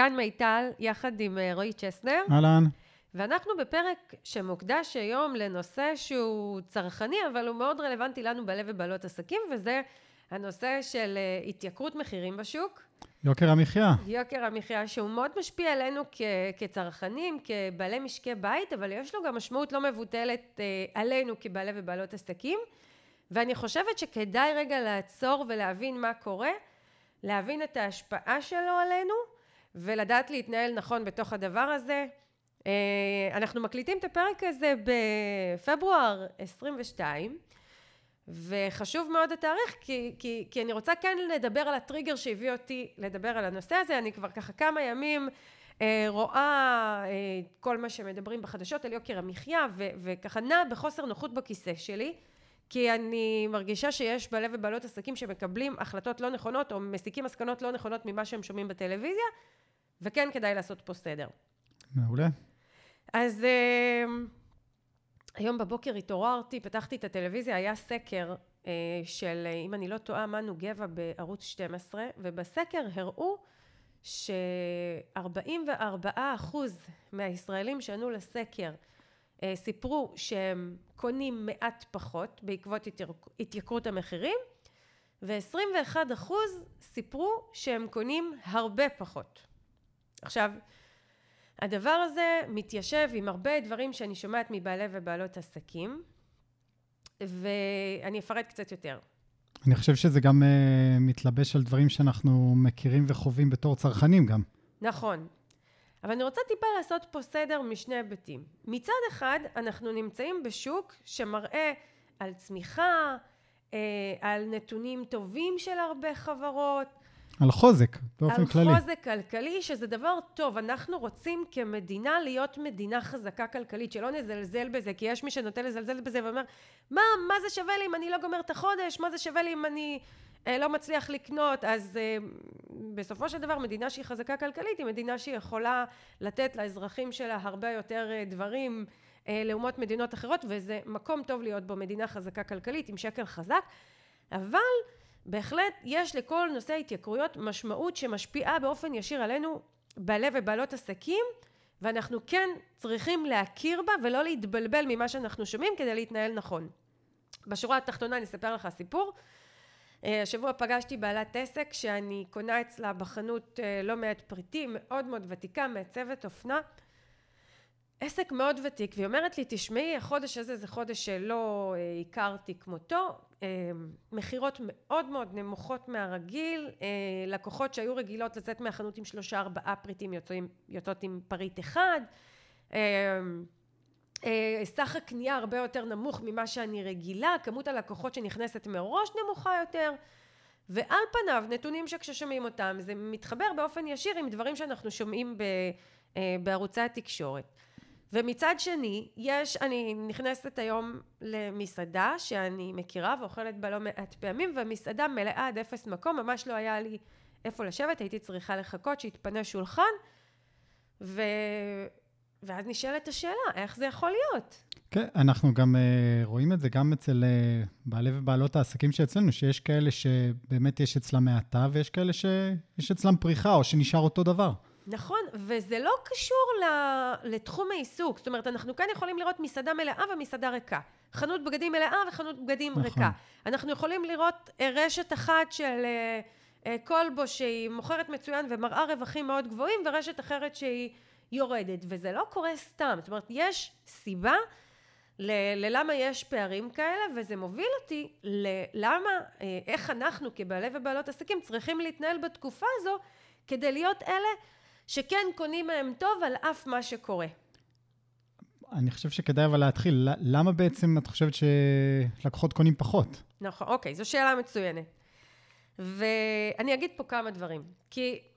כאן מיטל, יחד עם אה, רועי צ'סנר. אהלן. ואנחנו בפרק שמוקדש היום לנושא שהוא צרכני, אבל הוא מאוד רלוונטי לנו בלב ובעלות עסקים, וזה הנושא של אה, התייקרות מחירים בשוק. יוקר המחיה. יוקר המחיה, שהוא מאוד משפיע עלינו כ- כצרכנים, כבעלי משקי בית, אבל יש לו גם משמעות לא מבוטלת אה, עלינו כבעלי ובעלות עסקים. ואני חושבת שכדאי רגע לעצור ולהבין מה קורה, להבין את ההשפעה שלו עלינו, ולדעת להתנהל נכון בתוך הדבר הזה. אה, אנחנו מקליטים את הפרק הזה בפברואר 22, וחשוב מאוד התאריך, כי, כי, כי אני רוצה כן לדבר על הטריגר שהביא אותי לדבר על הנושא הזה. אני כבר ככה כמה ימים אה, רואה אה, כל מה שמדברים בחדשות על יוקר המחיה, ו, וככה נעה בחוסר נוחות בכיסא שלי. כי אני מרגישה שיש בעלי ובעלות עסקים שמקבלים החלטות לא נכונות, או מסיקים מסקנות לא נכונות ממה שהם שומעים בטלוויזיה, וכן כדאי לעשות פה סדר. מעולה. אז אה, היום בבוקר התעוררתי, פתחתי את הטלוויזיה, היה סקר אה, של, אה, אם אני לא טועה, מנו גבע בערוץ 12, ובסקר הראו ש-44% מהישראלים שענו לסקר סיפרו שהם קונים מעט פחות בעקבות התייקרות המחירים, ו-21% סיפרו שהם קונים הרבה פחות. עכשיו, הדבר הזה מתיישב עם הרבה דברים שאני שומעת מבעלי ובעלות עסקים, ואני אפרט קצת יותר. אני חושב שזה גם uh, מתלבש על דברים שאנחנו מכירים וחווים בתור צרכנים גם. נכון. אבל אני רוצה טיפה לעשות פה סדר משני היבטים. מצד אחד, אנחנו נמצאים בשוק שמראה על צמיחה, אה, על נתונים טובים של הרבה חברות. על חוזק, באופן על כללי. על חוזק כלכלי, שזה דבר טוב. אנחנו רוצים כמדינה להיות מדינה חזקה כלכלית, שלא נזלזל בזה, כי יש מי שנוטה לזלזל בזה ואומר, מה, מה זה שווה לי אם אני לא גומר את החודש? מה זה שווה לי אם אני לא מצליח לקנות? אז אה, בסופו של דבר, מדינה שהיא חזקה כלכלית, היא מדינה שיכולה לתת לאזרחים שלה הרבה יותר אה, דברים לעומת מדינות אחרות, וזה מקום טוב להיות בו, מדינה חזקה כלכלית עם שקל חזק. אבל בהחלט יש לכל נושא ההתייקרויות משמעות שמשפיעה באופן ישיר עלינו בעלי ובעלות עסקים ואנחנו כן צריכים להכיר בה ולא להתבלבל ממה שאנחנו שומעים כדי להתנהל נכון. בשורה התחתונה אני אספר לך סיפור. אה, השבוע פגשתי בעלת עסק שאני קונה אצלה בחנות אה, לא מעט פריטים, מאוד מאוד ותיקה, מעצבת אופנה. עסק מאוד ותיק, והיא אומרת לי, תשמעי, החודש הזה זה חודש שלא אה, הכרתי כמותו, מכירות מאוד מאוד נמוכות מהרגיל, לקוחות שהיו רגילות לצאת מהחנות עם שלושה ארבעה פריטים יוצאים, יוצאות עם פריט אחד, סך הקנייה הרבה יותר נמוך ממה שאני רגילה, כמות הלקוחות שנכנסת מראש נמוכה יותר, ועל פניו נתונים שכששומעים אותם זה מתחבר באופן ישיר עם דברים שאנחנו שומעים בערוצי התקשורת. ומצד שני, יש, אני נכנסת היום למסעדה שאני מכירה ואוכלת בה לא מעט פעמים, והמסעדה מלאה עד אפס מקום, ממש לא היה לי איפה לשבת, הייתי צריכה לחכות שיתפנה שולחן, ו... ואז נשאלת השאלה, איך זה יכול להיות? כן, אנחנו גם uh, רואים את זה גם אצל uh, בעלי ובעלות העסקים שאצלנו, שיש כאלה שבאמת יש אצלם מעטה, ויש כאלה שיש אצלם פריחה, או שנשאר אותו דבר. נכון, וזה לא קשור לתחום העיסוק. זאת אומרת, אנחנו כאן יכולים לראות מסעדה מלאה ומסעדה ריקה. חנות בגדים מלאה וחנות בגדים נכון. ריקה. אנחנו יכולים לראות אה, רשת אחת של כלבו אה, אה, שהיא מוכרת מצוין ומראה רווחים מאוד גבוהים, ורשת אחרת שהיא יורדת. וזה לא קורה סתם. זאת אומרת, יש סיבה ל- ללמה יש פערים כאלה, וזה מוביל אותי ללמה, איך אנחנו כבעלי ובעלות עסקים צריכים להתנהל בתקופה הזו, כדי להיות אלה שכן קונים מהם טוב על אף מה שקורה. אני חושב שכדאי אבל להתחיל. למה בעצם את חושבת שלקוחות קונים פחות? נכון, אוקיי, זו שאלה מצוינת. ואני אגיד פה כמה דברים. כי אה,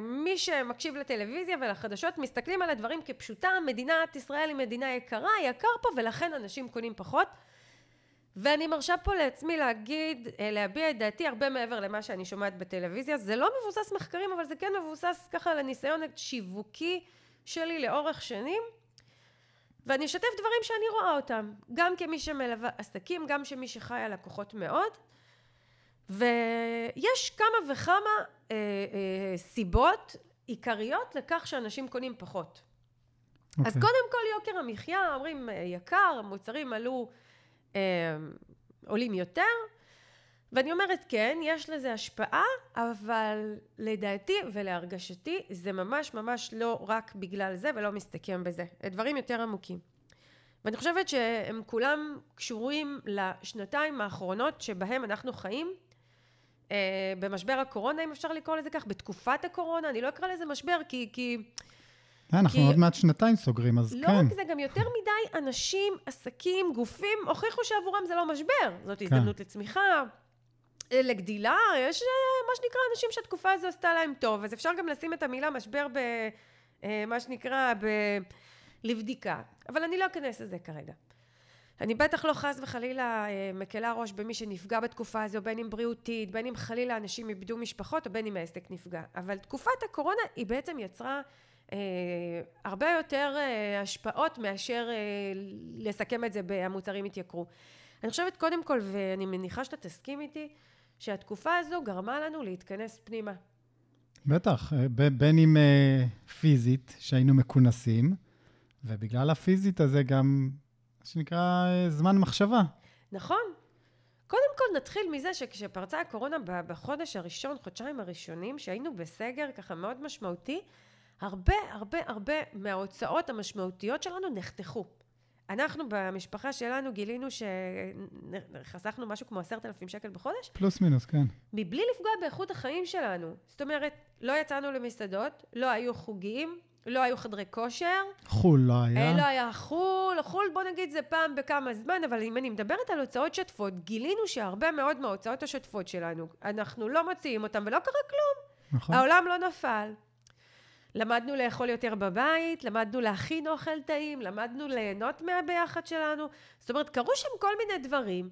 מי שמקשיב לטלוויזיה ולחדשות מסתכלים על הדברים כפשוטה, מדינת ישראל היא מדינה יקרה, יקר פה, ולכן אנשים קונים פחות. ואני מרשה פה לעצמי להגיד, אה, להביע את דעתי הרבה מעבר למה שאני שומעת בטלוויזיה. זה לא מבוסס מחקרים, אבל זה כן מבוסס ככה על הניסיון השיווקי שלי לאורך שנים. ואני אשתף דברים שאני רואה אותם, גם כמי שמלווה עסקים, גם כמי שחיה לקוחות מאוד. ויש כמה וכמה אה, אה, סיבות עיקריות לכך שאנשים קונים פחות. אוקיי. אז קודם כל יוקר המחיה, אומרים אה, יקר, מוצרים עלו, אה, עולים יותר, ואני אומרת כן, יש לזה השפעה, אבל לדעתי ולהרגשתי זה ממש ממש לא רק בגלל זה ולא מסתכם בזה, דברים יותר עמוקים. ואני חושבת שהם כולם קשורים לשנתיים האחרונות שבהם אנחנו חיים, במשבר הקורונה, אם אפשר לקרוא לזה כך, בתקופת הקורונה, אני לא אקרא לזה משבר, כי... כי אה, אנחנו כי- עוד מעט שנתיים סוגרים, אז לא כן. רק זה, גם יותר מדי אנשים, עסקים, גופים, הוכיחו שעבורם זה לא משבר. זאת הזדמנות לצמיחה, אה, לגדילה, יש אה, מה שנקרא אנשים שהתקופה הזו עשתה להם טוב, אז אפשר גם לשים את המילה משבר ב... אה, מה שנקרא, ב... לבדיקה. אבל אני לא אכנס לזה כרגע. אני בטח לא חס וחלילה אה, מקלה ראש במי שנפגע בתקופה הזו, בין אם בריאותית, בין אם חלילה אנשים איבדו משפחות, או בין אם העסק נפגע. אבל תקופת הקורונה היא בעצם יצרה אה, הרבה יותר אה, השפעות מאשר אה, לסכם את זה במוצרים התייקרו. אני חושבת קודם כל, ואני מניחה שאתה תסכים איתי, שהתקופה הזו גרמה לנו להתכנס פנימה. בטח, אה, ב- בין אם אה, פיזית, שהיינו מכונסים, ובגלל הפיזית הזה גם, שנקרא, אה, זמן מחשבה. נכון. קודם כל נתחיל מזה שכשפרצה הקורונה בחודש הראשון, חודשיים הראשונים, שהיינו בסגר ככה מאוד משמעותי, הרבה הרבה הרבה מההוצאות המשמעותיות שלנו נחתכו. אנחנו במשפחה שלנו גילינו שחסכנו משהו כמו עשרת אלפים שקל בחודש, פלוס מינוס, כן. מבלי לפגוע באיכות החיים שלנו. זאת אומרת, לא יצאנו למסעדות, לא היו חוגים, לא היו חדרי כושר, חו"ל לא אה, היה. לא היה חו"ל, חו"ל בוא נגיד זה פעם בכמה זמן, אבל אם אני מדברת על הוצאות שוטפות, גילינו שהרבה מאוד מההוצאות השוטפות שלנו, אנחנו לא מוציאים אותם ולא קרה כלום. נכון. העולם לא נפל. למדנו לאכול יותר בבית, למדנו להכין אוכל טעים, למדנו ליהנות מהביחד שלנו. זאת אומרת, קרו שם כל מיני דברים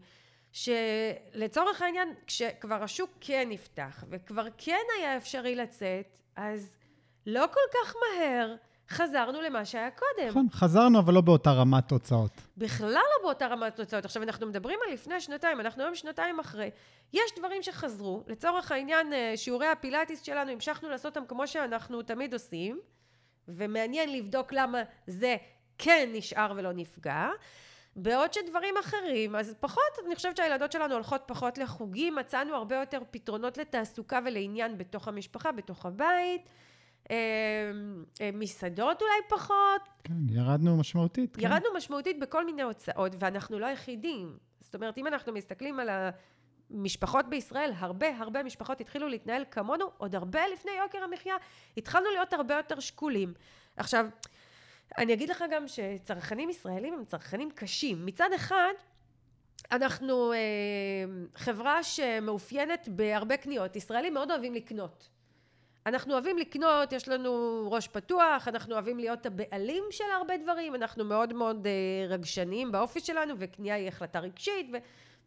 שלצורך העניין, כשכבר השוק כן נפתח וכבר כן היה אפשרי לצאת, אז לא כל כך מהר חזרנו למה שהיה קודם. נכון, חזרנו, אבל לא באותה רמת תוצאות. בכלל לא באותה רמת תוצאות. עכשיו, אנחנו מדברים על לפני שנתיים, אנחנו היום שנתיים אחרי. יש דברים שחזרו, לצורך העניין, אה, שיעורי הפילאטיס שלנו, המשכנו לעשות אותם כמו שאנחנו תמיד עושים, ומעניין לבדוק למה זה כן נשאר ולא נפגע. בעוד שדברים אחרים, אז פחות, אני חושבת שהילדות שלנו הולכות פחות לחוגים, מצאנו הרבה יותר פתרונות לתעסוקה ולעניין בתוך המשפחה, בתוך הבית. אה, אה, מסעדות אולי פחות, כן, ירדנו משמעותית. כן. ירדנו משמעותית בכל מיני הוצאות, ואנחנו לא היחידים. זאת אומרת, אם אנחנו מסתכלים על המשפחות בישראל, הרבה הרבה משפחות התחילו להתנהל כמונו, עוד הרבה לפני יוקר המחיה, התחלנו להיות הרבה יותר שקולים. עכשיו, אני אגיד לך גם שצרכנים ישראלים הם צרכנים קשים. מצד אחד, אנחנו אה, חברה שמאופיינת בהרבה קניות. ישראלים מאוד אוהבים לקנות. אנחנו אוהבים לקנות, יש לנו ראש פתוח, אנחנו אוהבים להיות הבעלים של הרבה דברים, אנחנו מאוד מאוד אה, רגשניים באופי שלנו, וקנייה היא החלטה רגשית, ו,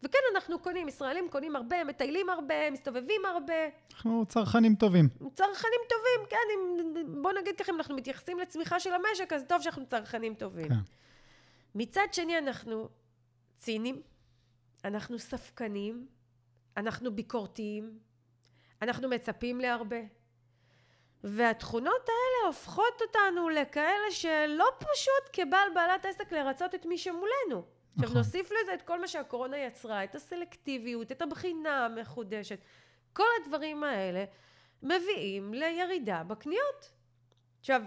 וכן, אנחנו קונים, ישראלים קונים הרבה, מטיילים הרבה, מסתובבים הרבה, אנחנו צרכנים טובים. צרכנים טובים, כן, אם, בוא נגיד ככה, אם אנחנו מתייחסים לצמיחה של המשק, אז טוב שאנחנו צרכנים טובים. כן. מצד שני, אנחנו ציניים, אנחנו ספקנים, אנחנו ביקורתיים, אנחנו מצפים להרבה. והתכונות האלה הופכות אותנו לכאלה שלא פשוט כבעל בעלת עסק לרצות את מי שמולנו. עכשיו נכון. נוסיף לזה את כל מה שהקורונה יצרה, את הסלקטיביות, את הבחינה המחודשת. כל הדברים האלה מביאים לירידה בקניות. עכשיו,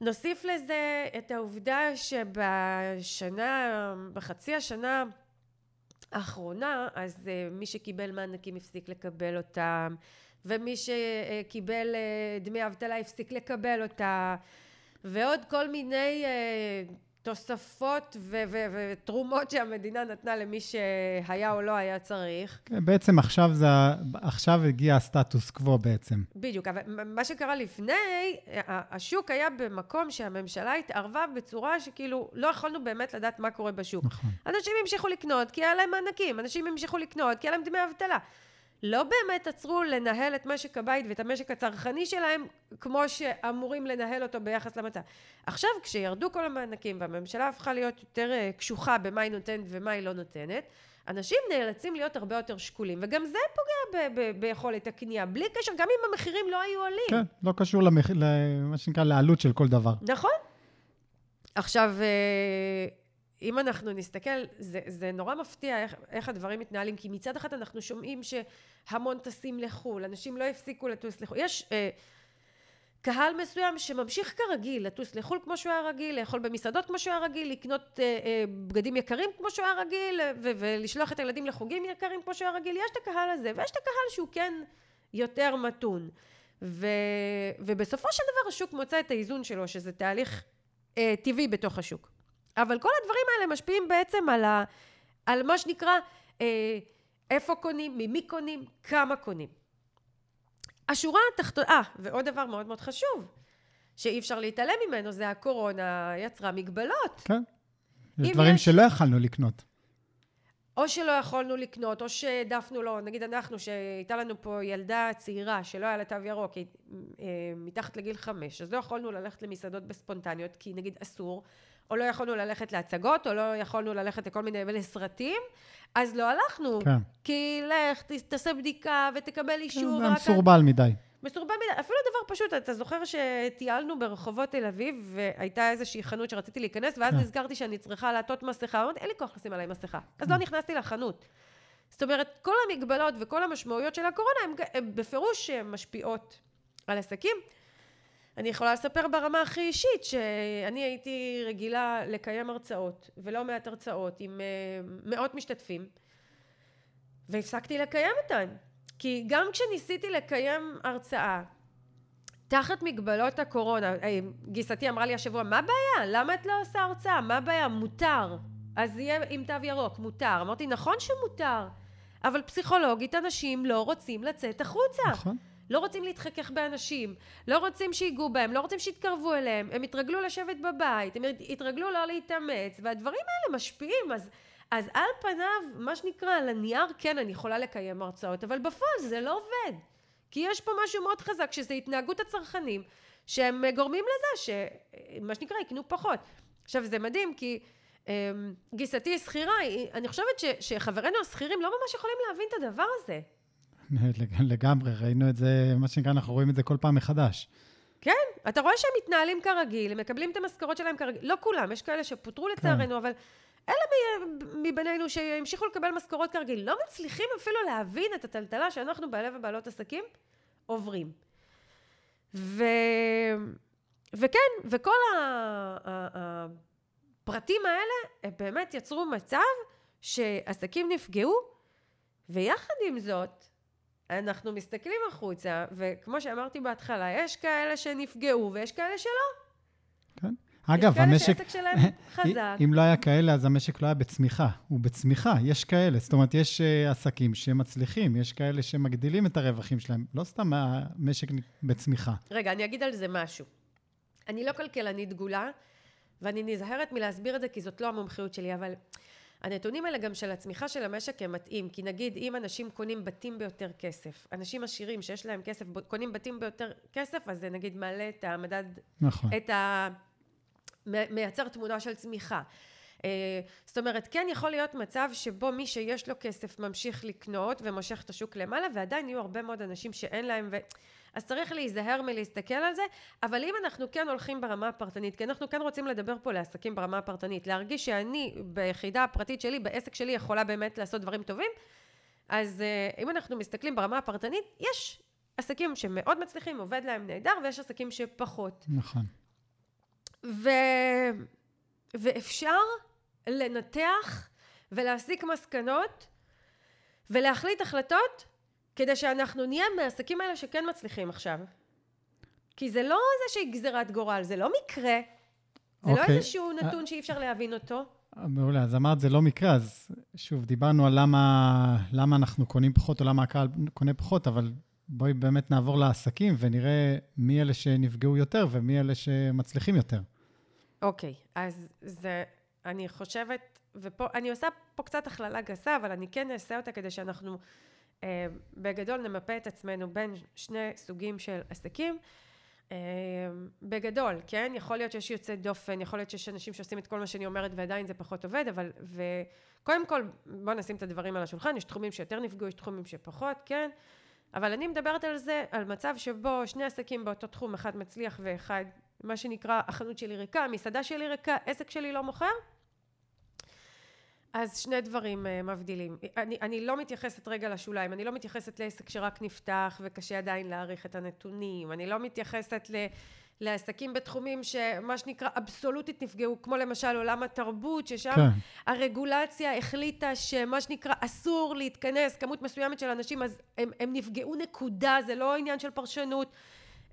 נוסיף לזה את העובדה שבשנה, בחצי השנה האחרונה, אז אה, מי שקיבל מענקים הפסיק לקבל אותם, ומי שקיבל אה, דמי אבטלה הפסיק לקבל אותה, ועוד כל מיני אה, תוספות ו- ו- ותרומות שהמדינה נתנה למי שהיה או לא היה צריך. כן, בעצם עכשיו, זה, עכשיו הגיע הסטטוס קוו בעצם. בדיוק, אבל מה שקרה לפני, השוק היה במקום שהממשלה התערבה בצורה שכאילו לא יכולנו באמת לדעת מה קורה בשוק. נכון. אנשים המשיכו לקנות כי היה להם מענקים, אנשים המשיכו לקנות כי היה להם דמי אבטלה. לא באמת עצרו לנהל את משק הבית ואת המשק הצרכני שלהם כמו שאמורים לנהל אותו ביחס למצב. עכשיו, כשירדו כל המענקים והממשלה הפכה להיות יותר אה, קשוחה במה היא נותנת ומה היא לא נותנת, אנשים נאלצים להיות הרבה יותר שקולים, וגם זה פוגע ב- ב- ביכולת הקנייה, בלי קשר, גם אם המחירים לא היו עולים. כן, לא קשור למח... למה שנקרא לעלות של כל דבר. נכון. עכשיו, אה, אם אנחנו נסתכל, זה, זה נורא מפתיע איך, איך הדברים מתנהלים, כי מצד אחד אנחנו שומעים שהמון טסים לחו"ל, אנשים לא הפסיקו לטוס לחו"ל. יש אה, קהל מסוים שממשיך כרגיל, לטוס לחו"ל כמו שהוא היה רגיל, לאכול במסעדות כמו שהוא היה רגיל, לקנות אה, אה, בגדים יקרים כמו שהוא היה רגיל, ו- ולשלוח את הילדים לחוגים יקרים כמו שהוא היה רגיל. יש את הקהל הזה, ויש את הקהל שהוא כן יותר מתון. ו, ובסופו של דבר השוק מוצא את האיזון שלו, שזה תהליך אה, טבעי בתוך השוק. אבל כל הדברים האלה משפיעים בעצם על, ה, על מה שנקרא אה, איפה קונים, ממי קונים, כמה קונים. השורה התחתונה, אה, ועוד דבר מאוד מאוד חשוב, שאי אפשר להתעלם ממנו, זה הקורונה יצרה מגבלות. כן. יש דברים יש- שלא יכלנו לקנות. או שלא יכולנו לקנות, או שהעדפנו לו, נגיד אנחנו, שהייתה לנו פה ילדה צעירה שלא היה לה תו ירוק, היא אה, מתחת לגיל חמש, אז לא יכולנו ללכת למסעדות בספונטניות, כי נגיד אסור, או לא יכולנו ללכת להצגות, או לא יכולנו ללכת לכל מיני, לסרטים, אז לא הלכנו. כן. כי לך, תעשה בדיקה ותקבל אישור. זה מסורבל מדי. מסורבל מדי, אפילו דבר פשוט, אתה זוכר שטיילנו ברחובות תל אביב, והייתה איזושהי חנות שרציתי להיכנס, ואז כן. נזכרתי שאני צריכה לעטות מסכה, אמרתי, אין לי כוח לשים עליי מסכה. אז לא נכנסתי לחנות. זאת אומרת, כל המגבלות וכל המשמעויות של הקורונה, הן בפירוש משפיעות על עסקים. אני יכולה לספר ברמה הכי אישית, שאני הייתי רגילה לקיים הרצאות, ולא מעט הרצאות, עם אה, מאות משתתפים, והפסקתי לקיים אותן. כי גם כשניסיתי לקיים הרצאה, תחת מגבלות הקורונה, אה, גיסתי אמרה לי השבוע, מה הבעיה? למה את לא עושה הרצאה? מה הבעיה? מותר. אז יהיה עם תו ירוק, מותר. אמרתי, נכון שמותר, אבל פסיכולוגית אנשים לא רוצים לצאת החוצה. נכון. לא רוצים להתחכך באנשים, לא רוצים שיגעו בהם, לא רוצים שיתקרבו אליהם, הם התרגלו לשבת בבית, הם התרגלו לא להתאמץ, והדברים האלה משפיעים, אז, אז על פניו, מה שנקרא, על הנייר, כן, אני יכולה לקיים הרצאות, אבל בפועל זה לא עובד. כי יש פה משהו מאוד חזק, שזה התנהגות הצרכנים, שהם גורמים לזה שמה שנקרא, יקנו פחות. עכשיו, זה מדהים, כי אמ, גיסתי שכירה, אני חושבת ש, שחברינו השכירים לא ממש יכולים להבין את הדבר הזה. לג- לגמרי, ראינו את זה, מה שנקרא, אנחנו רואים את זה כל פעם מחדש. כן, אתה רואה שהם מתנהלים כרגיל, הם מקבלים את המשכורות שלהם כרגיל, לא כולם, יש כאלה שפוטרו לצערנו, אבל אלה מבינינו שהמשיכו לקבל משכורות כרגיל, לא מצליחים אפילו להבין את הטלטלה שאנחנו בעלי ובעלות עסקים עוברים. ו... וכן, וכל. הפרטים האלה, הם באמת יצרו מצב שעסקים נפגעו, ויחד עם זאת, אנחנו מסתכלים החוצה, וכמו שאמרתי בהתחלה, יש כאלה שנפגעו ויש כאלה שלא. כן? אגב, יש כאלה המשק... שהעסק שלהם חזק. אם לא היה כאלה, אז המשק לא היה בצמיחה. הוא בצמיחה, יש כאלה. זאת אומרת, יש אה, עסקים שמצליחים, יש כאלה שמגדילים את הרווחים שלהם. לא סתם המשק בצמיחה. רגע, אני אגיד על זה משהו. אני לא כלכלנית דגולה, ואני נזהרת מלהסביר את זה כי זאת לא המומחיות שלי, אבל הנתונים האלה גם של הצמיחה של המשק הם מתאים, כי נגיד אם אנשים קונים בתים ביותר כסף, אנשים עשירים שיש להם כסף קונים בתים ביותר כסף, אז זה נגיד מעלה את המדד, נכון. את ה... מייצר תמונה של צמיחה. אה, זאת אומרת, כן יכול להיות מצב שבו מי שיש לו כסף ממשיך לקנות ומושך את השוק למעלה, ועדיין יהיו הרבה מאוד אנשים שאין להם ו... אז צריך להיזהר מלהסתכל על זה, אבל אם אנחנו כן הולכים ברמה הפרטנית, כי אנחנו כן רוצים לדבר פה לעסקים ברמה הפרטנית, להרגיש שאני ביחידה הפרטית שלי, בעסק שלי, יכולה באמת לעשות דברים טובים, אז אה, אם אנחנו מסתכלים ברמה הפרטנית, יש עסקים שמאוד מצליחים, עובד להם נהדר, ויש עסקים שפחות. נכון. ו... ואפשר לנתח ולהסיק מסקנות ולהחליט החלטות כדי שאנחנו נהיה מהעסקים האלה שכן מצליחים עכשיו. כי זה לא איזושהי גזירת גורל, זה לא מקרה, זה לא אוקיי. איזשהו נתון שאי אפשר להבין אותו. מעולה, אז אמרת זה לא מקרה, אז שוב, דיברנו על למה, למה אנחנו קונים פחות או למה הקהל קונה פחות, אבל בואי באמת נעבור לעסקים ונראה מי אלה שנפגעו יותר ומי אלה שמצליחים יותר. אוקיי, אז זה, אני חושבת, ופה, אני עושה פה קצת הכללה גסה, אבל אני כן אעשה אותה כדי שאנחנו אה, בגדול נמפה את עצמנו בין שני סוגים של עסקים. אה, בגדול, כן? יכול להיות שיש יוצא דופן, יכול להיות שיש אנשים שעושים את כל מה שאני אומרת ועדיין זה פחות עובד, אבל... וקודם כל, בואו נשים את הדברים על השולחן, יש תחומים שיותר נפגעו, יש תחומים שפחות, כן? אבל אני מדברת על זה, על מצב שבו שני עסקים באותו תחום, אחד מצליח ואחד, מה שנקרא, החנות שלי ריקה, המסעדה שלי ריקה, עסק שלי לא מוכר. אז שני דברים uh, מבדילים. אני, אני לא מתייחסת רגע לשוליים, אני לא מתייחסת לעסק שרק נפתח וקשה עדיין להעריך את הנתונים, אני לא מתייחסת ל... לעסקים בתחומים שמה שנקרא אבסולוטית נפגעו, כמו למשל עולם התרבות, ששם כן. הרגולציה החליטה שמה שנקרא אסור להתכנס כמות מסוימת של אנשים, אז הם, הם נפגעו נקודה, זה לא עניין של פרשנות.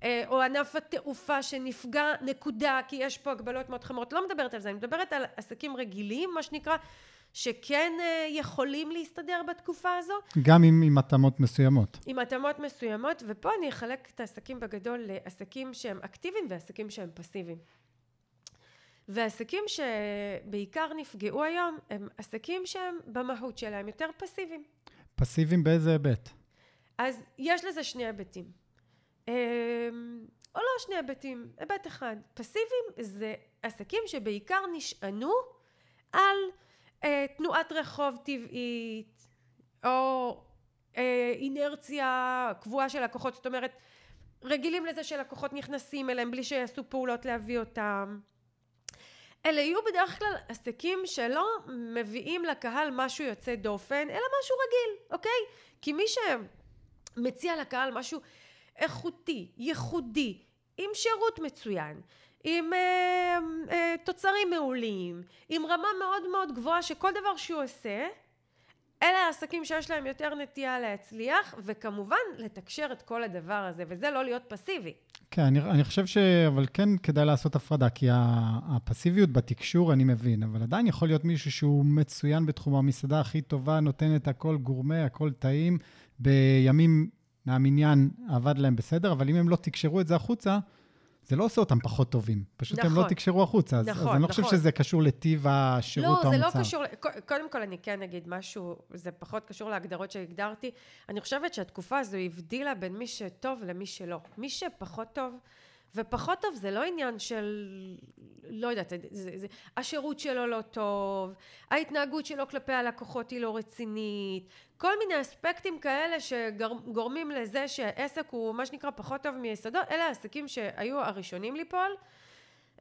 אה, או ענף התעופה שנפגע נקודה, כי יש פה הגבלות מאוד חמורות. לא מדברת על זה, אני מדברת על עסקים רגילים, מה שנקרא, שכן אה, יכולים להסתדר בתקופה הזו. גם עם, עם התאמות מסוימות. עם התאמות מסוימות, ופה אני אחלק את העסקים בגדול לעסקים שהם אקטיביים ועסקים שהם פסיביים. ועסקים שבעיקר נפגעו היום, הם עסקים שהם במהות שלהם יותר פסיביים. פסיביים באיזה היבט? אז יש לזה שני היבטים. אמ, או לא שני היבטים, היבט אחד. פסיביים זה עסקים שבעיקר נשענו על אה, תנועת רחוב טבעית, או אה, אינרציה קבועה של לקוחות, זאת אומרת, רגילים לזה שלקוחות נכנסים אליהם בלי שיעשו פעולות להביא אותם. אלה יהיו בדרך כלל עסקים שלא מביאים לקהל משהו יוצא דופן, אלא משהו רגיל, אוקיי? כי מי שמציע לקהל משהו איכותי, ייחודי, עם שירות מצוין, עם אה, אה, תוצרים מעולים, עם רמה מאוד מאוד גבוהה שכל דבר שהוא עושה, אלה העסקים שיש להם יותר נטייה להצליח, וכמובן לתקשר את כל הדבר הזה, וזה לא להיות פסיבי. כן, אני, אני חושב ש... אבל כן כדאי לעשות הפרדה, כי הפסיביות בתקשור אני מבין, אבל עדיין יכול להיות מישהו שהוא מצוין בתחום המסעדה הכי טובה, נותן את הכל גורמה, הכל טעים, בימים מהמניין עבד להם בסדר, אבל אם הם לא תקשרו את זה החוצה, זה לא עושה אותם פחות טובים. פשוט נכון. הם לא נכון. תקשרו החוצה. אז, נכון, אז אני לא נכון. חושב שזה קשור לטיב השירות או המוצר. לא, זה לא קשור, קודם כל אני כן אגיד משהו, זה פחות קשור להגדרות שהגדרתי. אני חושבת שהתקופה הזו הבדילה בין מי שטוב למי שלא. מי שפחות טוב, ופחות טוב זה לא עניין של, לא יודעת, זה, זה, השירות שלו לא טוב, ההתנהגות שלו כלפי הלקוחות היא לא רצינית, כל מיני אספקטים כאלה שגורמים לזה שהעסק הוא מה שנקרא פחות טוב מיסודו, אלה העסקים שהיו הראשונים ליפול.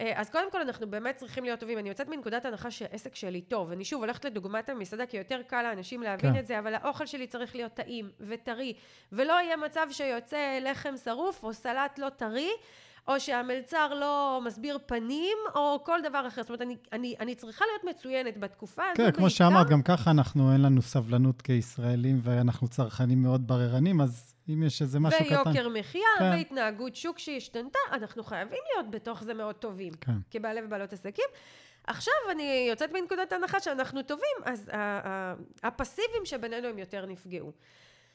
אה, אז קודם כל אנחנו באמת צריכים להיות טובים. אני יוצאת מנקודת הנחה שהעסק שלי טוב. אני שוב הולכת לדוגמת המסעדה, כי יותר קל לאנשים להבין כן. את זה, אבל האוכל שלי צריך להיות טעים וטרי, ולא יהיה מצב שיוצא לחם שרוף או סלט לא טרי. או שהמלצר לא מסביר פנים, או כל דבר אחר. זאת אומרת, אני, אני, אני צריכה להיות מצוינת בתקופה הזו. כן, כמו שאמרת, גם ככה אנחנו, אין לנו סבלנות כישראלים, ואנחנו צרכנים מאוד בררנים, אז אם יש איזה משהו ויוקר קטן... ויוקר מחיה, כן. והתנהגות שוק שהשתנתה, אנחנו חייבים להיות בתוך זה מאוד טובים, כן. כבעלי ובעלות עסקים. עכשיו אני יוצאת מנקודת הנחה שאנחנו טובים, אז הפסיביים שבינינו הם יותר נפגעו.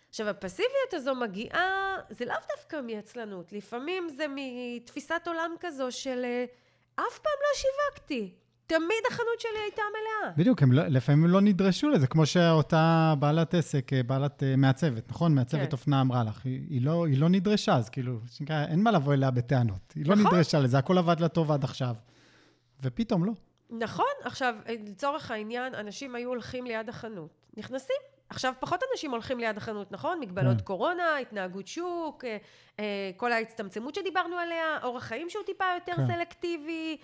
עכשיו, הפסיביות הזו מגיעה, זה לאו דווקא מעצלנות, לפעמים זה מתפיסת עולם כזו של אה, אף פעם לא שיווקתי. תמיד החנות שלי הייתה מלאה. בדיוק, הם לא, לפעמים לא נדרשו לזה, כמו שאותה בעלת עסק, אה, בעלת uh, מעצבת, נכון? מעצבת כן. אופנה אמרה לך, היא, היא, לא, היא לא נדרשה, אז כאילו, שנקרא, אין מה לבוא אליה בטענות. היא לא נכון. לא נדרשה לזה, הכל עבד לה טוב עד עכשיו, ופתאום לא. נכון, עכשיו, לצורך העניין, אנשים היו הולכים ליד החנות, נכנסים, עכשיו פחות אנשים הולכים ליד החנות, נכון? מגבלות כן. קורונה, התנהגות שוק, אה, אה, כל ההצטמצמות שדיברנו עליה, אורח חיים שהוא טיפה יותר כן. סלקטיבי.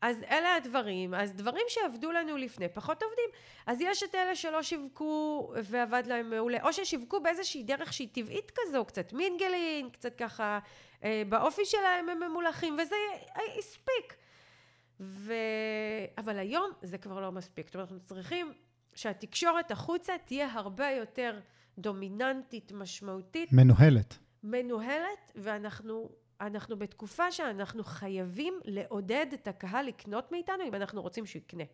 אז אלה הדברים, אז דברים שעבדו לנו לפני פחות עובדים. אז יש את אלה שלא שיווקו ועבד להם מעולה, או ששיווקו באיזושהי דרך שהיא טבעית כזו, קצת מינגלין, קצת ככה אה, באופי שלהם הם ממולחים, וזה הספיק. ו... אבל היום זה כבר לא מספיק. זאת אומרת, אנחנו צריכים שהתקשורת החוצה תהיה הרבה יותר דומיננטית, משמעותית. מנוהלת. מנוהלת, ואנחנו אנחנו בתקופה שאנחנו חייבים לעודד את הקהל לקנות מאיתנו אם אנחנו רוצים שהוא יקנה.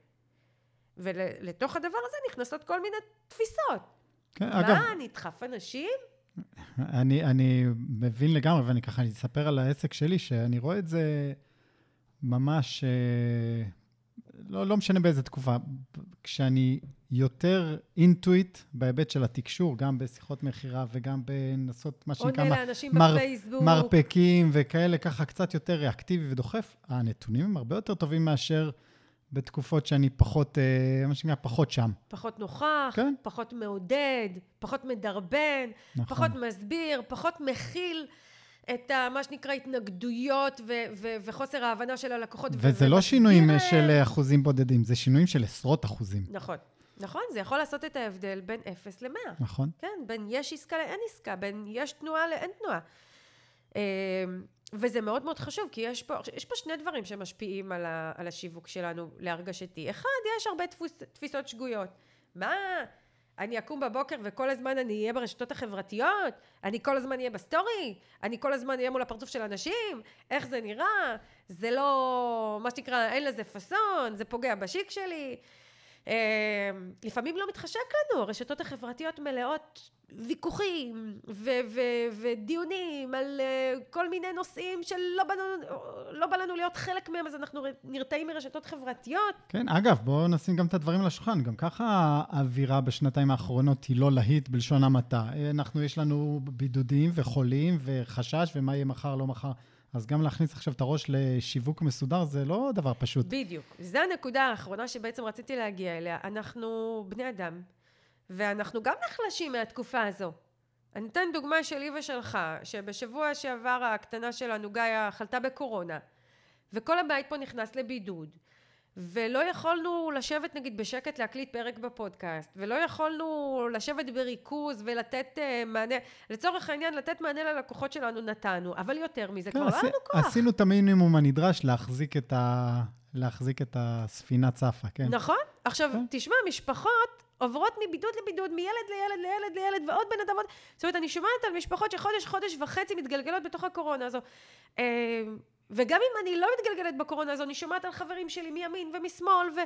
ולתוך הדבר הזה נכנסות כל מיני תפיסות. כן, מה, אגב... מה, נדחף אנשים? אני, אני מבין לגמרי, ואני ככה, אני אספר על העסק שלי, שאני רואה את זה ממש, אה, לא, לא משנה באיזה תקופה. כשאני יותר אינטואיט בהיבט של התקשור, גם בשיחות מכירה וגם בנסות, מה שנקרא, עונה לאנשים מר- בפייסבוק. מרפקים וכאלה, ככה קצת יותר ריאקטיבי ודוחף, הנתונים הם הרבה יותר טובים מאשר בתקופות שאני פחות, אה, מה שנקרא, פחות שם. פחות נוכח, כן. פחות מעודד, פחות מדרבן, נכון. פחות מסביר, פחות מכיל את ה, מה שנקרא התנגדויות ו- ו- וחוסר ההבנה של הלקוחות. וזה לא שינויים. של אחוזים בודדים, זה שינויים של עשרות אחוזים, נכון, נכון, זה יכול לעשות את ההבדל בין 0 ל-100. נכון? כן, בין יש עסקה לאין עסקה, בין יש תנועה לאין תנועה. אמ, וזה מאוד מאוד חשוב, כי יש פה, יש פה שני דברים שמשפיעים על, ה, על השיווק שלנו, להרגשתי. אחד, יש הרבה תפוס, תפיסות שגויות. מה, אני אקום בבוקר וכל הזמן אני אהיה ברשתות החברתיות? אני כל הזמן אהיה בסטורי? אני כל הזמן אהיה מול הפרצוף של אנשים? איך זה נראה? זה לא, מה שנקרא, אין לזה פאסון, זה פוגע בשיק שלי. אה, לפעמים לא מתחשק לנו, הרשתות החברתיות מלאות ויכוחים ו- ו- ודיונים על אה, כל מיני נושאים שלא בא, לנו, לא בא לנו להיות חלק מהם, אז אנחנו נרתעים מרשתות חברתיות. כן, אגב, בואו נשים גם את הדברים על השולחן. גם ככה האווירה בשנתיים האחרונות היא לא להיט בלשון המעטה. אנחנו, יש לנו בידודים וחולים וחשש, ומה יהיה מחר, לא מחר. אז גם להכניס עכשיו את הראש לשיווק מסודר זה לא דבר פשוט. בדיוק. זו הנקודה האחרונה שבעצם רציתי להגיע אליה. אנחנו בני אדם, ואנחנו גם נחלשים מהתקופה הזו. אני אתן דוגמה שלי ושלך, שבשבוע שעבר הקטנה שלנו, גיא, חלתה בקורונה, וכל הבית פה נכנס לבידוד, ולא יכולנו לשבת נגיד בשקט להקליט פרק בפודקאסט, ולא יכולנו לשבת בריכוז ולתת uh, מענה, לצורך העניין לתת מענה ללקוחות שלנו נתנו, אבל יותר מזה, כן, כבר לא עשי- היה לנו כוח. עשינו את המינימום הנדרש להחזיק את, ה... להחזיק את הספינה צפה, כן? נכון? עכשיו, כן. תשמע, משפחות עוברות מבידוד לבידוד, מילד לילד לילד לילד, ועוד בן אדם עוד... זאת אומרת, אני שומעת על משפחות שחודש, חודש וחצי מתגלגלות בתוך הקורונה הזו. וגם אם אני לא מתגלגלת בקורונה הזו, אני שומעת על חברים שלי מימין ומשמאל, ו-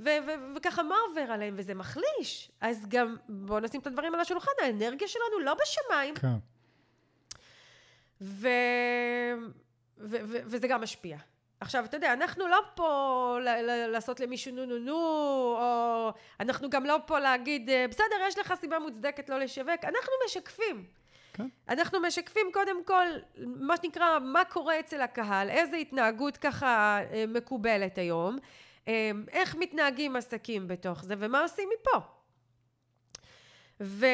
ו- ו- וככה מה עובר עליהם, וזה מחליש. אז גם, בואו נשים את הדברים על השולחן, האנרגיה שלנו לא בשמיים, כן. ו... ו... ו... וזה גם משפיע. עכשיו, אתה יודע, אנחנו לא פה ל... ל... לעשות למישהו נו נו נו, או אנחנו גם לא פה להגיד, "אה, בסדר, יש לך סיבה מוצדקת לא לשווק, אנחנו משקפים. כן. אנחנו משקפים קודם כל, מה שנקרא, מה קורה אצל הקהל, איזה התנהגות ככה אה, מקובלת היום, אה, איך מתנהגים עסקים בתוך זה, ומה עושים מפה. ו...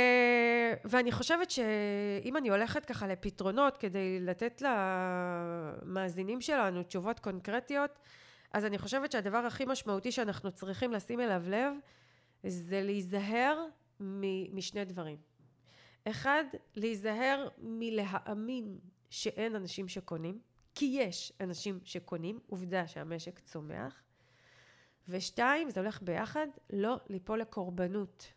ואני חושבת שאם אני הולכת ככה לפתרונות כדי לתת למאזינים שלנו תשובות קונקרטיות, אז אני חושבת שהדבר הכי משמעותי שאנחנו צריכים לשים אליו לב זה להיזהר משני דברים. אחד, להיזהר מלהאמין שאין אנשים שקונים, כי יש אנשים שקונים, עובדה שהמשק צומח. ושתיים, זה הולך ביחד, לא ליפול לקורבנות.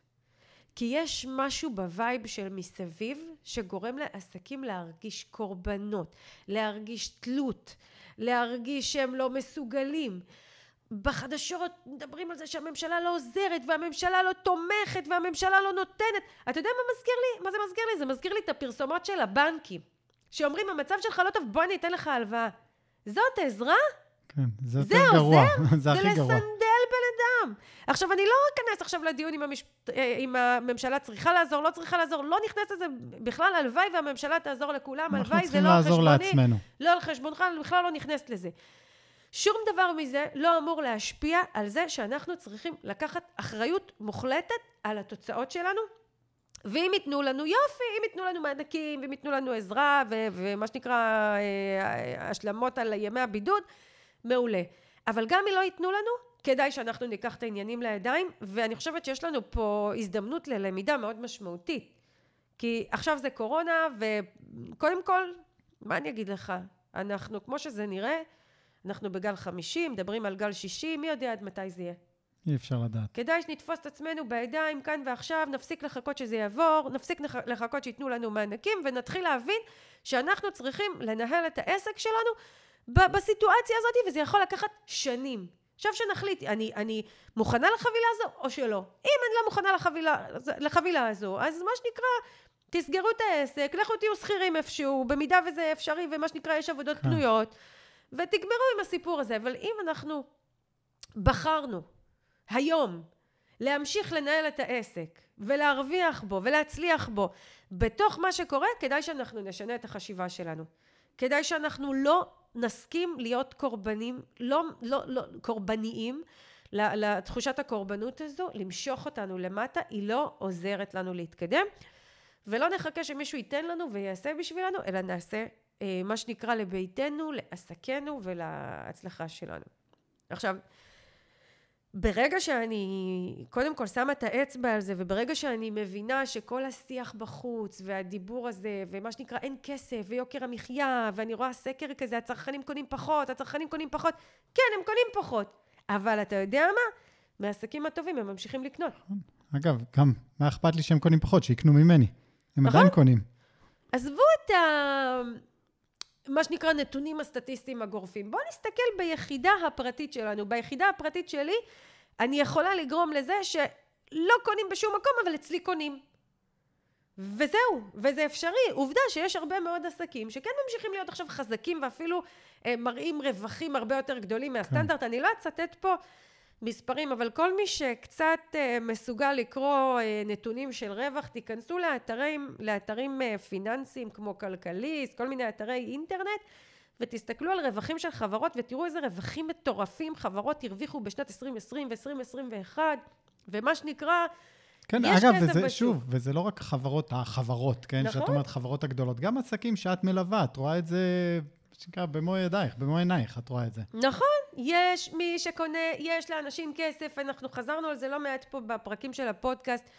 כי יש משהו ב vibe של מסביב שגורם לעסקים להרגיש קורבנות, להרגיש תלות, להרגיש שהם לא מסוגלים. בחדשות מדברים על זה שהממשלה לא עוזרת והממשלה לא תומכת והממשלה לא נותנת. אתה יודע מה מזכיר לי? מה זה מזכיר לי? זה מזכיר לי את הפרסומות של הבנקים. שאומרים המצב שלך לא טוב בוא אני אתן לך הלוואה. זאת עזרה? כן, זה זה יותר גרוע. עוזר? זה הכי גרוע. לסנדל בן אדם. עכשיו, אני לא אכנס עכשיו לדיון אם, המש... אה, אם הממשלה צריכה לעזור, לא צריכה לעזור, לא נכנס לזה בכלל, הלוואי והממשלה תעזור לכולם, אנחנו הלוואי זה צריכים לא על לעזור חשבוני, לעצמנו. לא על חשבונך, אני בכלל לא נכנסת לזה. שום דבר מזה לא אמור להשפיע על זה שאנחנו צריכים לקחת אחריות מוחלטת על התוצאות שלנו. ואם ייתנו לנו יופי, אם ייתנו לנו מענקים, ואם ייתנו לנו עזרה, ו- ומה שנקרא אה, השלמות על ימי הבידוד, מעולה. אבל גם אם לא ייתנו לנו, כדאי שאנחנו ניקח את העניינים לידיים, ואני חושבת שיש לנו פה הזדמנות ללמידה מאוד משמעותית. כי עכשיו זה קורונה, וקודם כל, מה אני אגיד לך? אנחנו, כמו שזה נראה, אנחנו בגל חמישי, מדברים על גל שישי, מי יודע עד מתי זה יהיה. אי אפשר לדעת. כדאי שנתפוס את עצמנו בידיים כאן ועכשיו, נפסיק לחכות שזה יעבור, נפסיק לחכות שייתנו לנו מענקים, ונתחיל להבין שאנחנו צריכים לנהל את העסק שלנו בסיטואציה הזאת, וזה יכול לקחת שנים. עכשיו שנחליט, אני, אני מוכנה לחבילה הזו או שלא? אם אני לא מוכנה לחבילה, לחבילה הזו, אז מה שנקרא, תסגרו את העסק, לכו תהיו שכירים איפשהו, במידה וזה אפשרי, ומה שנקרא, יש עבודות כן. פנויות, ותגמרו עם הסיפור הזה. אבל אם אנחנו בחרנו היום להמשיך לנהל את העסק ולהרוויח בו ולהצליח בו בתוך מה שקורה, כדאי שאנחנו נשנה את החשיבה שלנו. כדאי שאנחנו לא נסכים להיות קורבנים, לא, לא, לא, קורבניים לתחושת הקורבנות הזו, למשוך אותנו למטה, היא לא עוזרת לנו להתקדם. ולא נחכה שמישהו ייתן לנו ויעשה בשבילנו, אלא נעשה מה שנקרא לביתנו, לעסקנו ולהצלחה שלנו. עכשיו, ברגע שאני קודם כל שמה את האצבע על זה, וברגע שאני מבינה שכל השיח בחוץ, והדיבור הזה, ומה שנקרא אין כסף, ויוקר המחיה, ואני רואה סקר כזה, הצרכנים קונים פחות, הצרכנים קונים פחות, כן, הם קונים פחות. אבל אתה יודע מה? מהעסקים הטובים הם ממשיכים לקנות. אגב, גם, מה אכפת לי שהם קונים פחות? שיקנו ממני. הם נכון? עדיין קונים. עזבו את ה... מה שנקרא נתונים הסטטיסטיים הגורפים. בואו נסתכל ביחידה הפרטית שלנו. ביחידה הפרטית שלי, אני יכולה לגרום לזה שלא קונים בשום מקום, אבל אצלי קונים. וזהו, וזה אפשרי. עובדה שיש הרבה מאוד עסקים שכן ממשיכים להיות עכשיו חזקים ואפילו אה, מראים רווחים הרבה יותר גדולים מהסטנדרט. כן. אני לא אצטט פה מספרים, אבל כל מי שקצת אה, מסוגל לקרוא אה, נתונים של רווח, תיכנסו לאתרים, לאתרים אה, פיננסיים כמו כלכליסט, כל מיני אתרי אינטרנט, ותסתכלו על רווחים של חברות ותראו איזה רווחים מטורפים חברות הרוויחו בשנת 2020 ו-2021, ומה שנקרא... כן, אגב, וזה, בשוק. שוב, וזה לא רק החברות, החברות, כן? נכון. שאת אומרת, חברות הגדולות, גם עסקים שאת מלווה, את רואה את זה שנקרא, במו ידייך, במו עינייך, את רואה את זה. נכון, יש מי שקונה, יש לאנשים כסף, אנחנו חזרנו על זה לא מעט פה בפרקים של הפודקאסט.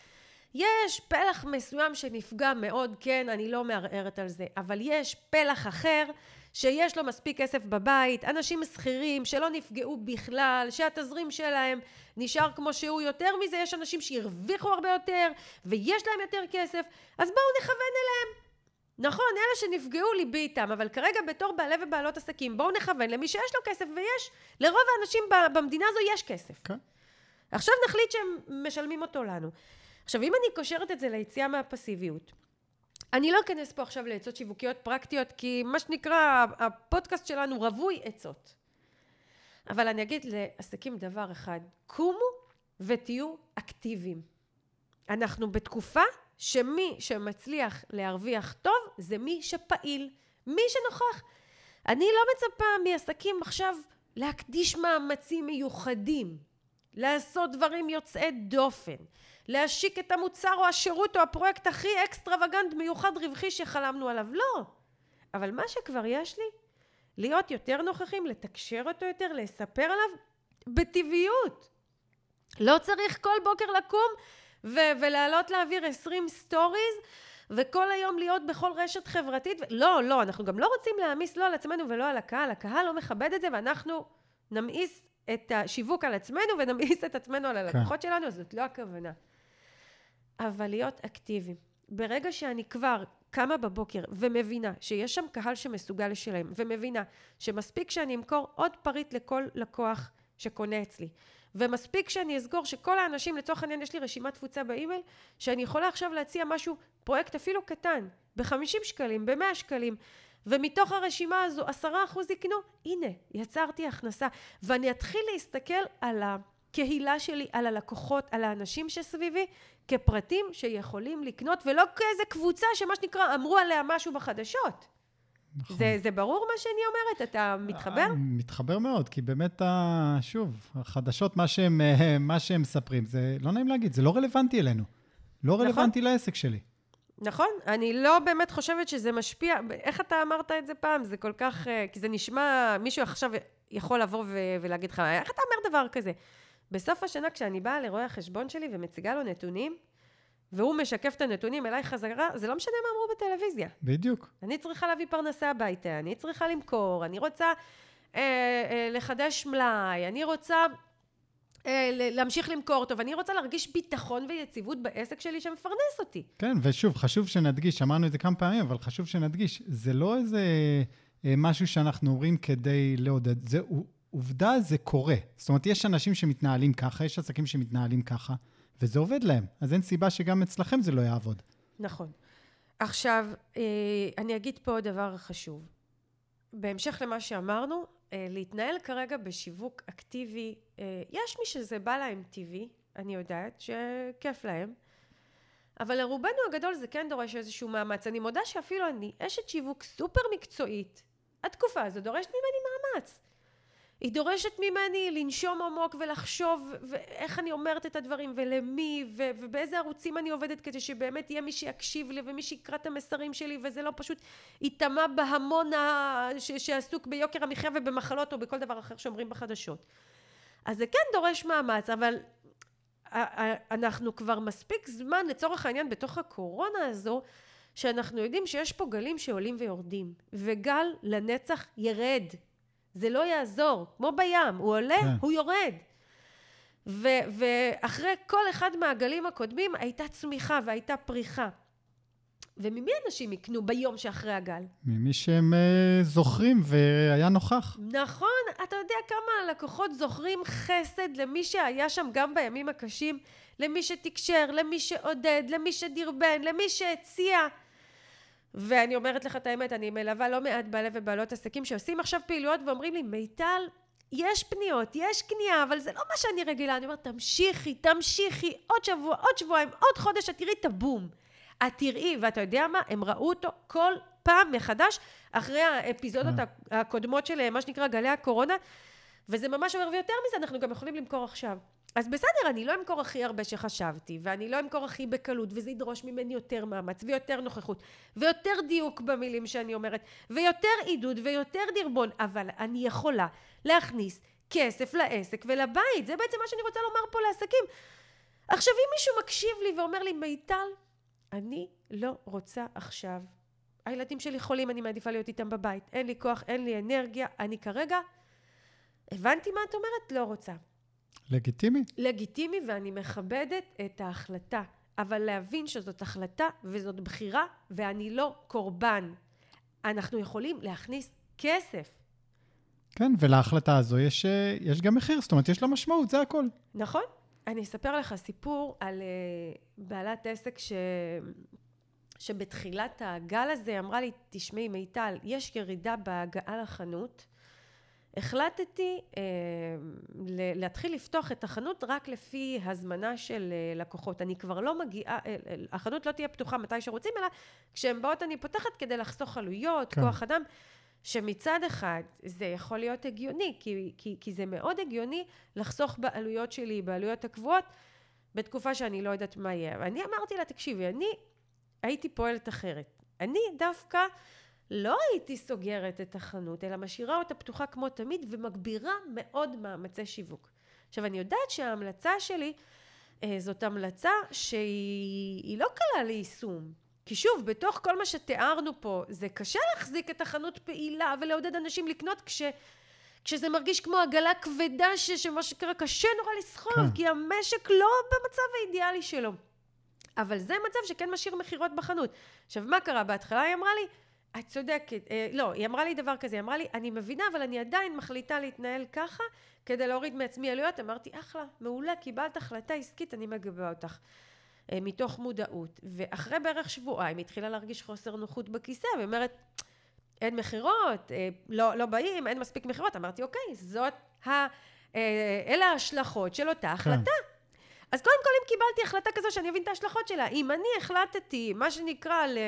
יש פלח מסוים שנפגע מאוד, כן, אני לא מערערת על זה, אבל יש פלח אחר שיש לו מספיק כסף בבית, אנשים שכירים שלא נפגעו בכלל, שהתזרים שלהם נשאר כמו שהוא, יותר מזה יש אנשים שהרוויחו הרבה יותר ויש להם יותר כסף, אז בואו נכוון אליהם. נכון, אלה שנפגעו ליבי איתם, אבל כרגע בתור בעלי ובעלות עסקים, בואו נכוון למי שיש לו כסף, ויש, לרוב האנשים במדינה הזו יש כסף. כן. עכשיו נחליט שהם משלמים אותו לנו. עכשיו, אם אני קושרת את זה ליציאה מהפסיביות, אני לא אכנס פה עכשיו לעצות שיווקיות פרקטיות, כי מה שנקרא, הפודקאסט שלנו רווי עצות. אבל אני אגיד לעסקים דבר אחד, קומו ותהיו אקטיביים. אנחנו בתקופה שמי שמצליח להרוויח טוב זה מי שפעיל, מי שנוכח. אני לא מצפה מעסקים עכשיו להקדיש מאמצים מיוחדים, לעשות דברים יוצאי דופן, להשיק את המוצר או השירות או הפרויקט הכי אקסטרווגנט מיוחד רווחי שחלמנו עליו. לא. אבל מה שכבר יש לי, להיות יותר נוכחים, לתקשר אותו יותר, לספר עליו בטבעיות. לא צריך כל בוקר לקום ו- ולעלות להעביר 20 stories, וכל היום להיות בכל רשת חברתית. לא, לא, אנחנו גם לא רוצים להעמיס לא על עצמנו ולא על הקהל. הקהל לא מכבד את זה, ואנחנו נמאיס את השיווק על עצמנו ונמאיס את עצמנו על הלקוחות כן. שלנו, אז זאת לא הכוונה. אבל להיות אקטיביים. ברגע שאני כבר קמה בבוקר ומבינה שיש שם קהל שמסוגל לשלם, ומבינה שמספיק שאני אמכור עוד פריט לכל לקוח שקונה אצלי, ומספיק שאני אסגור שכל האנשים, לצורך העניין יש לי רשימת תפוצה באימייל, שאני יכולה עכשיו להציע משהו, פרויקט אפילו קטן, ב-50 שקלים, ב-100 שקלים, ומתוך הרשימה הזו עשרה אחוז יקנו, הנה, יצרתי הכנסה. ואני אתחיל להסתכל על הקהילה שלי, על הלקוחות, על האנשים שסביבי, כפרטים שיכולים לקנות, ולא כאיזה קבוצה שמה שנקרא אמרו עליה משהו בחדשות. נכון. זה, זה ברור מה שאני אומרת? אתה מתחבר? אה, מתחבר מאוד, כי באמת, שוב, החדשות, מה שהם, מה שהם מספרים, זה לא נעים להגיד, זה לא רלוונטי אלינו. לא נכון. רלוונטי. לעסק שלי. נכון, אני לא באמת חושבת שזה משפיע, איך אתה אמרת את זה פעם? זה כל כך, אה, כי זה נשמע, מישהו עכשיו יכול לבוא ו- ולהגיד לך, איך אתה אומר דבר כזה? בסוף השנה, כשאני באה לרואה החשבון שלי ומציגה לו נתונים, והוא משקף את הנתונים אליי חזרה, זה לא משנה מה אמרו בטלוויזיה. בדיוק. אני צריכה להביא פרנסה הביתה, אני צריכה למכור, אני רוצה אה, אה, לחדש מלאי, אני רוצה אה, להמשיך למכור אותו, ואני רוצה להרגיש ביטחון ויציבות בעסק שלי שמפרנס אותי. כן, ושוב, חשוב שנדגיש, שמענו את זה כמה פעמים, אבל חשוב שנדגיש, זה לא איזה אה, משהו שאנחנו אומרים כדי לעודד, זה עובדה, זה קורה. זאת אומרת, יש אנשים שמתנהלים ככה, יש עסקים שמתנהלים ככה. וזה עובד להם. אז אין סיבה שגם אצלכם זה לא יעבוד. נכון. עכשיו, אה, אני אגיד פה עוד דבר חשוב. בהמשך למה שאמרנו, אה, להתנהל כרגע בשיווק אקטיבי, אה, יש מי שזה בא להם טבעי, אני יודעת שכיף להם. אבל לרובנו הגדול זה כן דורש איזשהו מאמץ. אני מודה שאפילו אני אשת שיווק סופר מקצועית. התקופה הזו דורשת ממני מאמץ. היא דורשת ממני לנשום עמוק ולחשוב ואיך אני אומרת את הדברים ולמי ו- ובאיזה ערוצים אני עובדת כדי שבאמת יהיה מי שיקשיב לי ומי שיקרא את המסרים שלי וזה לא פשוט ייטמע בהמון ש- שעסוק ביוקר המחיה ובמחלות או בכל דבר אחר שאומרים בחדשות. אז זה כן דורש מאמץ אבל אנחנו כבר מספיק זמן לצורך העניין בתוך הקורונה הזו שאנחנו יודעים שיש פה גלים שעולים ויורדים וגל לנצח ירד זה לא יעזור, כמו בים, הוא עולה, כן. הוא יורד. ו- ואחרי כל אחד מהגלים הקודמים הייתה צמיחה והייתה פריחה. וממי אנשים יקנו ביום שאחרי הגל? ממי שהם uh, זוכרים והיה נוכח. נכון, אתה יודע כמה לקוחות זוכרים חסד למי שהיה שם גם בימים הקשים, למי שתקשר, למי שעודד, למי שדרבן, למי שהציע. ואני אומרת לך את האמת, אני מלווה לא מעט בעלי ובעלות עסקים שעושים עכשיו פעילויות ואומרים לי, מיטל, יש פניות, יש קנייה, אבל זה לא מה שאני רגילה. אני אומרת, תמשיכי, תמשיכי, עוד שבוע, עוד שבועיים, עוד חודש, את תראי את הבום. את תראי, ואתה יודע מה? הם ראו אותו כל פעם מחדש, אחרי האפיזודות אה. הקודמות של מה שנקרא גלי הקורונה, וזה ממש עובר, ויותר מזה, אנחנו גם יכולים למכור עכשיו. אז בסדר, אני לא אמכור הכי הרבה שחשבתי, ואני לא אמכור הכי בקלות, וזה ידרוש ממני יותר מאמץ, ויותר נוכחות, ויותר דיוק במילים שאני אומרת, ויותר עידוד, ויותר דרבון, אבל אני יכולה להכניס כסף לעסק ולבית, זה בעצם מה שאני רוצה לומר פה לעסקים. עכשיו, אם מישהו מקשיב לי ואומר לי, מיטל, אני לא רוצה עכשיו. הילדים שלי חולים, אני מעדיפה להיות איתם בבית. אין לי כוח, אין לי אנרגיה, אני כרגע... הבנתי מה את אומרת? לא רוצה. לגיטימי. לגיטימי, ואני מכבדת את ההחלטה. אבל להבין שזאת החלטה וזאת בחירה, ואני לא קורבן. אנחנו יכולים להכניס כסף. כן, ולהחלטה הזו יש, אה, יש גם מחיר, זאת אומרת, יש לה משמעות, זה הכל. נכון. אני אספר לך סיפור על uh, בעלת עסק ש... שבתחילת הגל הזה אמרה לי, תשמעי מיטל, יש ירידה בהגעה לחנות, החלטתי אה, להתחיל לפתוח את החנות רק לפי הזמנה של אה, לקוחות. אני כבר לא מגיעה, אה, אה, החנות לא תהיה פתוחה מתי שרוצים, אלא כשהן באות אני פותחת כדי לחסוך עלויות, כן. כוח אדם. שמצד אחד זה יכול להיות הגיוני, כי, כי, כי זה מאוד הגיוני לחסוך בעלויות שלי, בעלויות הקבועות, בתקופה שאני לא יודעת מה יהיה. ואני אמרתי לה, תקשיבי, אני הייתי פועלת אחרת. אני דווקא לא הייתי סוגרת את החנות, אלא משאירה אותה פתוחה כמו תמיד ומגבירה מאוד מאמצי שיווק. עכשיו, אני יודעת שההמלצה שלי אה, זאת המלצה שהיא לא קלה ליישום. כי שוב, בתוך כל מה שתיארנו פה, זה קשה להחזיק את החנות פעילה ולעודד אנשים לקנות כש... כשזה מרגיש כמו עגלה כבדה ש... שמה שקרה קשה נורא לסחוב, כן. כי המשק לא במצב האידיאלי שלו. אבל זה מצב שכן משאיר מכירות בחנות. עכשיו, מה קרה בהתחלה? היא אמרה לי, את צודקת, אה, לא, היא אמרה לי דבר כזה, היא אמרה לי, אני מבינה, אבל אני עדיין מחליטה להתנהל ככה, כדי להוריד מעצמי עלויות. אמרתי, אחלה, מעולה, קיבלת החלטה עסקית, אני מגבה אותך. אה, מתוך מודעות. ואחרי בערך שבועיים היא התחילה להרגיש חוסר נוחות בכיסא, והיא אומרת, אין מכירות, אה, לא, לא באים, אין מספיק מכירות. אמרתי, אוקיי, זאת ה... אה, אלה ההשלכות של אותה כן. החלטה. אז קודם כל, אם קיבלתי החלטה כזו שאני אבין את ההשלכות שלה, אם אני החלטתי, מה שנקרא, ל...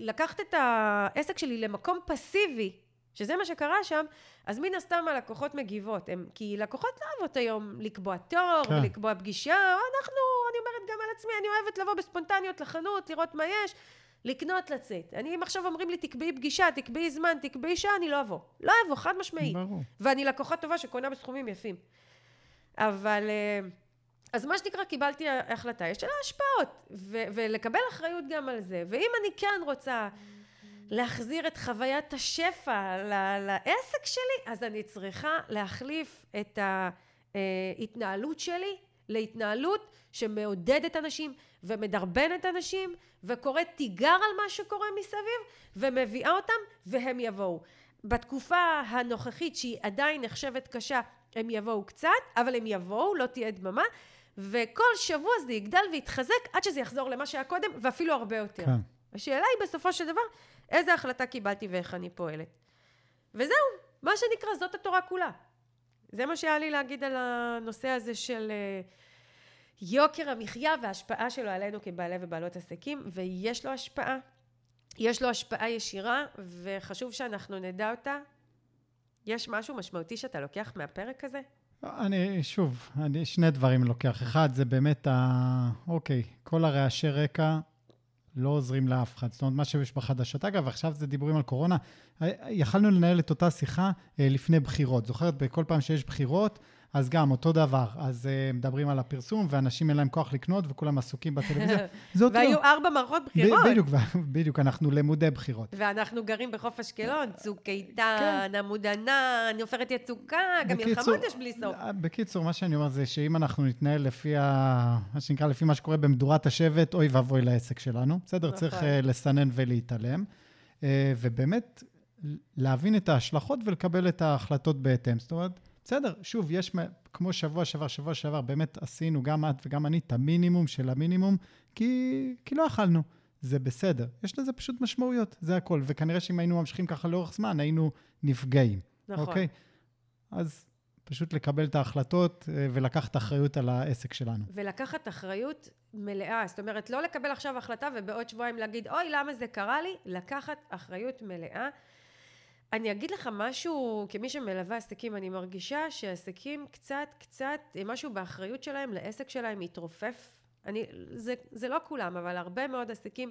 לקחת את העסק שלי למקום פסיבי, שזה מה שקרה שם, אז מן הסתם הלקוחות מגיבות. הם, כי לקוחות לא אוהבות היום לקבוע תור, כן. ולקבוע פגישה. אנחנו, אני אומרת גם על עצמי, אני אוהבת לבוא בספונטניות לחנות, לראות מה יש, לקנות, לצאת. אני, אם עכשיו אומרים לי, תקבעי פגישה, תקבעי זמן, תקבעי שעה, אני לא אבוא. לא אבוא, חד משמעי. ברור. ואני לקוחה טובה שקונה בסכומים יפים. אבל... אה, אז מה שנקרא, קיבלתי החלטה, יש לה השפעות, ו- ולקבל אחריות גם על זה. ואם אני כן רוצה להחזיר את חוויית השפע לעסק שלי, אז אני צריכה להחליף את ההתנהלות שלי להתנהלות שמעודדת אנשים ומדרבנת אנשים וקוראת תיגר על מה שקורה מסביב ומביאה אותם והם יבואו. בתקופה הנוכחית שהיא עדיין נחשבת קשה הם יבואו קצת אבל הם יבואו לא תהיה דממה וכל שבוע זה יגדל ויתחזק עד שזה יחזור למה שהיה קודם ואפילו הרבה יותר. כן. השאלה היא בסופו של דבר איזה החלטה קיבלתי ואיך אני פועלת. וזהו, מה שנקרא, זאת התורה כולה. זה מה שהיה לי להגיד על הנושא הזה של, יוקר המחיה וההשפעה שלו עלינו כבעלי ובעלות עסקים, ויש לו השפעה. יש לו השפעה ישירה, וחשוב שאנחנו נדע אותה. יש משהו משמעותי שאתה לוקח מהפרק הזה? אני, שוב, אני שני דברים לוקח. אחד, זה באמת ה... אוקיי, כל הרעשי רקע לא עוזרים לאף אחד. זאת אומרת, מה שיש בחדשות. אגב, עכשיו זה דיבורים על קורונה. יכלנו לנהל את אותה שיחה אה, לפני בחירות. זוכרת, בכל פעם שיש בחירות, אז גם אותו דבר. אז uh, מדברים על הפרסום, ואנשים אין להם כוח לקנות, וכולם עסוקים בטלוויזיה. זה אותו... והיו ארבע מערכות בחירות. בדיוק, בדיוק, אנחנו למודי בחירות. ואנחנו גרים בחוף אשקלון, צוק איתן, כן. עמוד ענן, עופרת יצוקה, גם מלחמות יש בלי סוף. אה, בקיצור, מה שאני אומר זה שאם אנחנו נתנהל לפי ה... מה שנקרא, לפי מה שקורה במדורת השבט, אוי ואבוי לעסק שלנו. בסדר, נכון. צריך uh, לסנן ולהתעלם. Uh, ובאמת, להבין את ההשלכות ולקבל את ההחלטות בהתאם. זאת אומרת, בסדר, שוב, יש, כמו שבוע שעבר, שבוע שעבר, באמת עשינו, גם את וגם אני, את המינימום של המינימום, כי, כי לא אכלנו. זה בסדר. יש לזה פשוט משמעויות, זה הכל. וכנראה שאם היינו ממשיכים ככה לאורך זמן, היינו נפגעים. נכון. אוקיי? אז פשוט לקבל את ההחלטות אה, ולקחת אחריות על העסק שלנו. ולקחת אחריות מלאה. זאת אומרת, לא לקבל עכשיו החלטה ובעוד שבועיים להגיד, אוי, למה זה קרה לי? לקחת אחריות מלאה. אני אגיד לך משהו, כמי שמלווה עסקים, אני מרגישה שעסקים קצת, קצת, משהו באחריות שלהם לעסק שלהם מתרופף. אני, זה, זה לא כולם, אבל הרבה מאוד עסקים,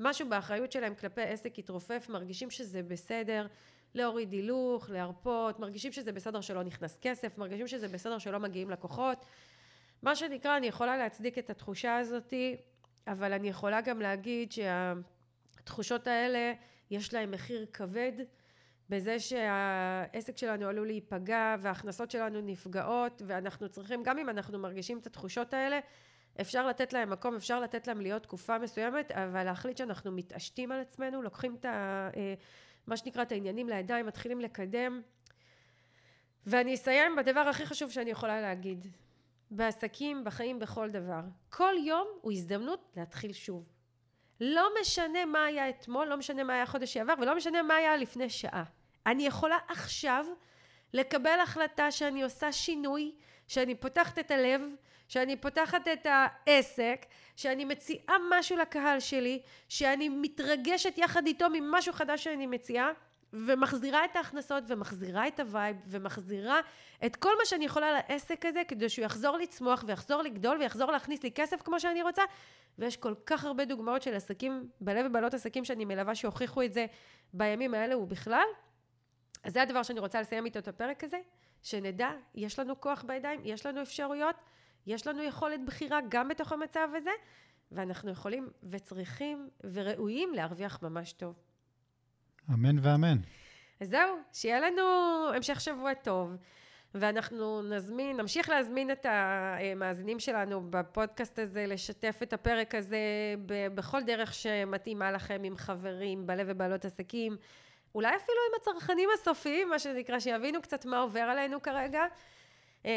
משהו באחריות שלהם כלפי עסק התרופף, מרגישים שזה בסדר להוריד הילוך, להרפות, מרגישים שזה בסדר שלא נכנס כסף, מרגישים שזה בסדר שלא מגיעים לקוחות. מה שנקרא, אני יכולה להצדיק את התחושה הזאתי, אבל אני יכולה גם להגיד שהתחושות האלה, יש להם מחיר כבד. בזה שהעסק שלנו עלול להיפגע וההכנסות שלנו נפגעות ואנחנו צריכים, גם אם אנחנו מרגישים את התחושות האלה, אפשר לתת להם מקום, אפשר לתת להם להיות תקופה מסוימת, אבל להחליט שאנחנו מתעשתים על עצמנו, לוקחים את ה... אה, מה שנקרא את העניינים לידיים, מתחילים לקדם. ואני אסיים בדבר הכי חשוב שאני יכולה להגיד. בעסקים, בחיים, בכל דבר. כל יום הוא הזדמנות להתחיל שוב. לא משנה מה היה אתמול, לא משנה מה היה חודש שעבר, ולא משנה מה היה לפני שעה. אני יכולה עכשיו לקבל החלטה שאני עושה שינוי, שאני פותחת את הלב, שאני פותחת את העסק, שאני מציעה משהו לקהל שלי, שאני מתרגשת יחד איתו ממשהו חדש שאני מציעה, ומחזירה את ההכנסות, ומחזירה את ה vibe, ומחזירה את כל מה שאני יכולה לעסק הזה, כדי שהוא יחזור לצמוח, ויחזור לגדול, ויחזור להכניס לי כסף כמו שאני רוצה. ויש כל כך הרבה דוגמאות של עסקים, בעלי ובעלות עסקים שאני מלווה, שהוכיחו את זה בימים האלה ובכלל. אז זה הדבר שאני רוצה לסיים איתו את הפרק הזה, שנדע, יש לנו כוח בידיים, יש לנו אפשרויות, יש לנו יכולת בחירה גם בתוך המצב הזה, ואנחנו יכולים וצריכים וראויים להרוויח ממש טוב. אמן ואמן. אז זהו, שיהיה לנו המשך שבוע טוב. ואנחנו נזמין, נמשיך להזמין את המאזינים שלנו בפודקאסט הזה, לשתף את הפרק הזה בכל דרך שמתאימה לכם עם חברים, בעלי ובעלות עסקים, אולי אפילו עם הצרכנים הסופיים, מה שנקרא, שיבינו קצת מה עובר עלינו כרגע, אה,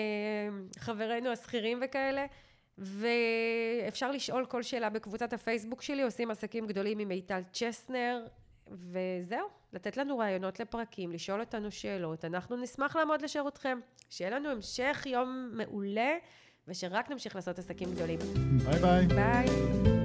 חברינו השכירים וכאלה. ואפשר לשאול כל שאלה בקבוצת הפייסבוק שלי, עושים עסקים גדולים עם מיטל צ'סנר, וזהו, לתת לנו רעיונות לפרקים, לשאול אותנו שאלות, אנחנו נשמח לעמוד לשירותכם. שיהיה לנו המשך יום מעולה, ושרק נמשיך לעשות עסקים גדולים. ביי ביי. ביי.